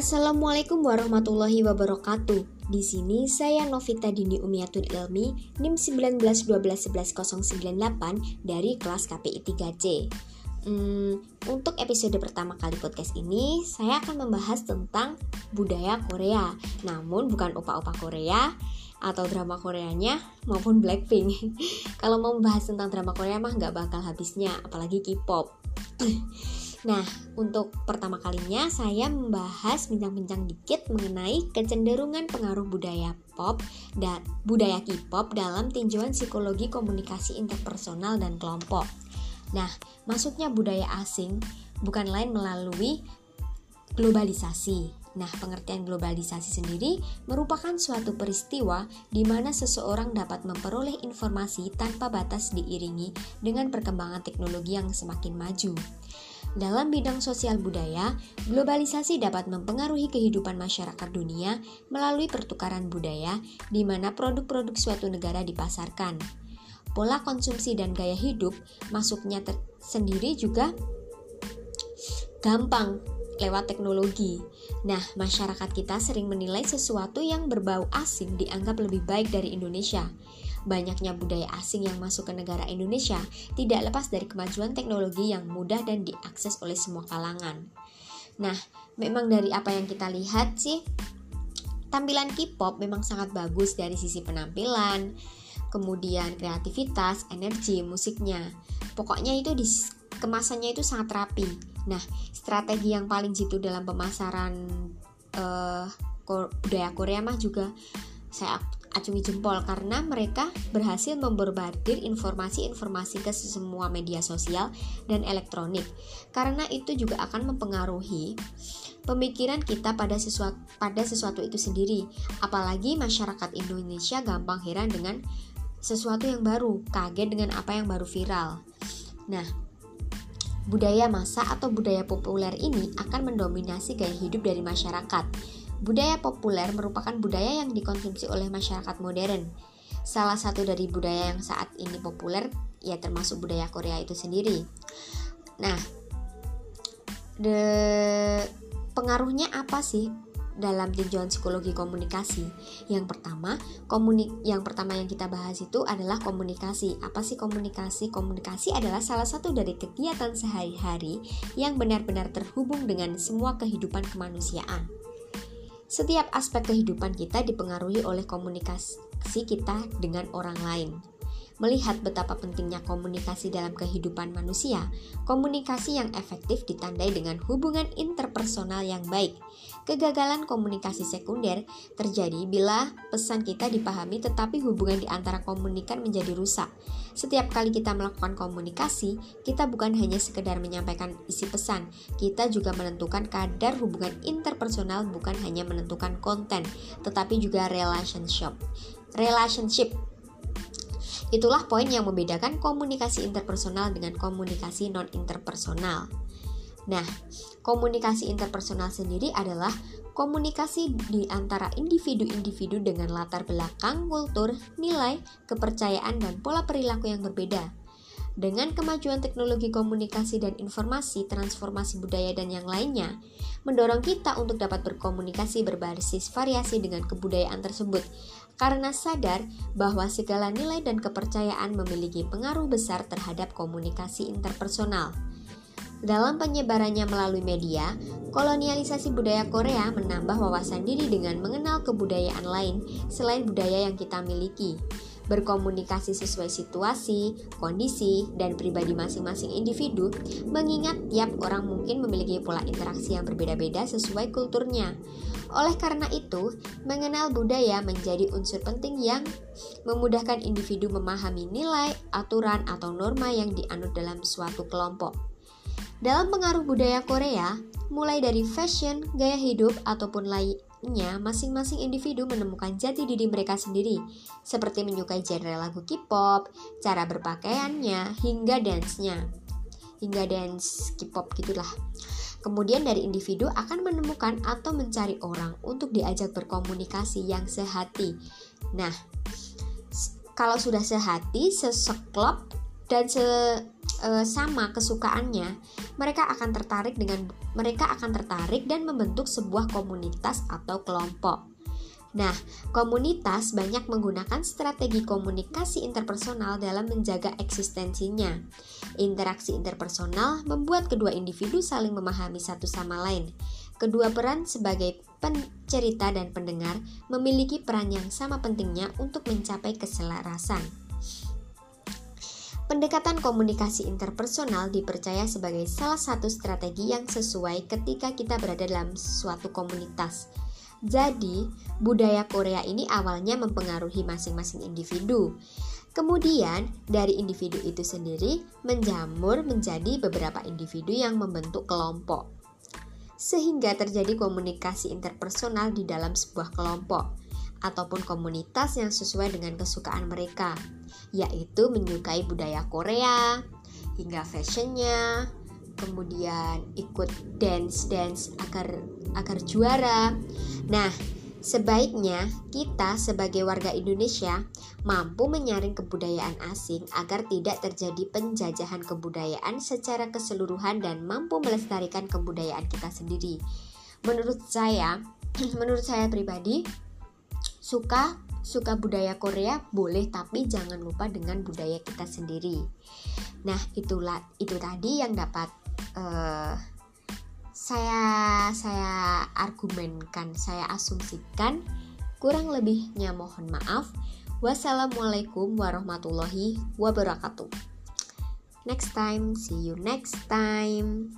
Assalamualaikum warahmatullahi wabarakatuh. Di sini saya Novita Dini Umiatul Ilmi NIM 1912111098 dari kelas KPI 3C. Hmm, untuk episode pertama kali podcast ini, saya akan membahas tentang budaya Korea. Namun bukan opa-opa Korea atau drama Koreanya maupun Blackpink. Kalau mau membahas tentang drama Korea mah nggak bakal habisnya, apalagi K-pop. Nah, untuk pertama kalinya saya membahas bincang-bincang dikit mengenai kecenderungan pengaruh budaya pop dan budaya K-pop dalam tinjauan psikologi komunikasi interpersonal dan kelompok. Nah, masuknya budaya asing bukan lain melalui globalisasi. Nah, pengertian globalisasi sendiri merupakan suatu peristiwa di mana seseorang dapat memperoleh informasi tanpa batas diiringi dengan perkembangan teknologi yang semakin maju. Dalam bidang sosial budaya, globalisasi dapat mempengaruhi kehidupan masyarakat dunia melalui pertukaran budaya di mana produk-produk suatu negara dipasarkan. Pola konsumsi dan gaya hidup masuknya sendiri juga gampang lewat teknologi. Nah, masyarakat kita sering menilai sesuatu yang berbau asing dianggap lebih baik dari Indonesia. Banyaknya budaya asing yang masuk ke negara Indonesia tidak lepas dari kemajuan teknologi yang mudah dan diakses oleh semua kalangan. Nah, memang dari apa yang kita lihat sih, tampilan K-pop memang sangat bagus dari sisi penampilan, kemudian kreativitas, energi, musiknya. Pokoknya itu di kemasannya itu sangat rapi. Nah, strategi yang paling jitu dalam pemasaran uh, budaya Korea mah juga saya acungi jempol karena mereka berhasil memborbardir informasi-informasi ke semua media sosial dan elektronik. Karena itu juga akan mempengaruhi pemikiran kita pada sesuatu pada sesuatu itu sendiri. Apalagi masyarakat Indonesia gampang heran dengan sesuatu yang baru, kaget dengan apa yang baru viral. Nah, budaya masa atau budaya populer ini akan mendominasi gaya hidup dari masyarakat Budaya populer merupakan budaya yang dikonsumsi oleh masyarakat modern. Salah satu dari budaya yang saat ini populer ya termasuk budaya Korea itu sendiri. Nah, de pengaruhnya apa sih dalam tinjauan psikologi komunikasi. Yang pertama, komunik yang pertama yang kita bahas itu adalah komunikasi. Apa sih komunikasi? Komunikasi adalah salah satu dari kegiatan sehari-hari yang benar-benar terhubung dengan semua kehidupan kemanusiaan. Setiap aspek kehidupan kita dipengaruhi oleh komunikasi kita dengan orang lain. Melihat betapa pentingnya komunikasi dalam kehidupan manusia, komunikasi yang efektif ditandai dengan hubungan interpersonal yang baik. Kegagalan komunikasi sekunder terjadi bila pesan kita dipahami tetapi hubungan di antara komunikan menjadi rusak. Setiap kali kita melakukan komunikasi, kita bukan hanya sekedar menyampaikan isi pesan, kita juga menentukan kadar hubungan interpersonal bukan hanya menentukan konten, tetapi juga relationship. Relationship Itulah poin yang membedakan komunikasi interpersonal dengan komunikasi non-interpersonal. Nah, komunikasi interpersonal sendiri adalah komunikasi di antara individu-individu dengan latar belakang, kultur, nilai, kepercayaan, dan pola perilaku yang berbeda. Dengan kemajuan teknologi komunikasi dan informasi, transformasi budaya, dan yang lainnya, mendorong kita untuk dapat berkomunikasi berbasis variasi dengan kebudayaan tersebut, karena sadar bahwa segala nilai dan kepercayaan memiliki pengaruh besar terhadap komunikasi interpersonal. Dalam penyebarannya melalui media, kolonialisasi budaya Korea menambah wawasan diri dengan mengenal kebudayaan lain selain budaya yang kita miliki. Berkomunikasi sesuai situasi, kondisi, dan pribadi masing-masing individu, mengingat tiap orang mungkin memiliki pola interaksi yang berbeda-beda sesuai kulturnya. Oleh karena itu, mengenal budaya menjadi unsur penting yang memudahkan individu memahami nilai, aturan, atau norma yang dianut dalam suatu kelompok. Dalam pengaruh budaya Korea, mulai dari fashion, gaya hidup, ataupun lainnya, masing-masing individu menemukan jati diri mereka sendiri, seperti menyukai genre lagu K-pop, cara berpakaiannya, hingga dance-nya. Hingga dance K-pop gitulah. Kemudian dari individu akan menemukan atau mencari orang untuk diajak berkomunikasi yang sehati. Nah, kalau sudah sehati, seseklop dan se, e, sama kesukaannya, mereka akan tertarik dengan mereka akan tertarik dan membentuk sebuah komunitas atau kelompok. Nah, komunitas banyak menggunakan strategi komunikasi interpersonal dalam menjaga eksistensinya. Interaksi interpersonal membuat kedua individu saling memahami satu sama lain. Kedua peran sebagai pencerita dan pendengar memiliki peran yang sama pentingnya untuk mencapai keselarasan. Pendekatan komunikasi interpersonal dipercaya sebagai salah satu strategi yang sesuai ketika kita berada dalam suatu komunitas. Jadi, budaya Korea ini awalnya mempengaruhi masing-masing individu. Kemudian, dari individu itu sendiri menjamur menjadi beberapa individu yang membentuk kelompok. Sehingga terjadi komunikasi interpersonal di dalam sebuah kelompok ataupun komunitas yang sesuai dengan kesukaan mereka yaitu menyukai budaya Korea hingga fashionnya kemudian ikut dance dance agar agar juara nah Sebaiknya kita sebagai warga Indonesia mampu menyaring kebudayaan asing agar tidak terjadi penjajahan kebudayaan secara keseluruhan dan mampu melestarikan kebudayaan kita sendiri. Menurut saya, menurut saya pribadi, suka suka budaya Korea boleh tapi jangan lupa dengan budaya kita sendiri. Nah, itulah itu tadi yang dapat uh, saya saya argumenkan, saya asumsikan. Kurang lebihnya mohon maaf. Wassalamualaikum warahmatullahi wabarakatuh. Next time, see you next time.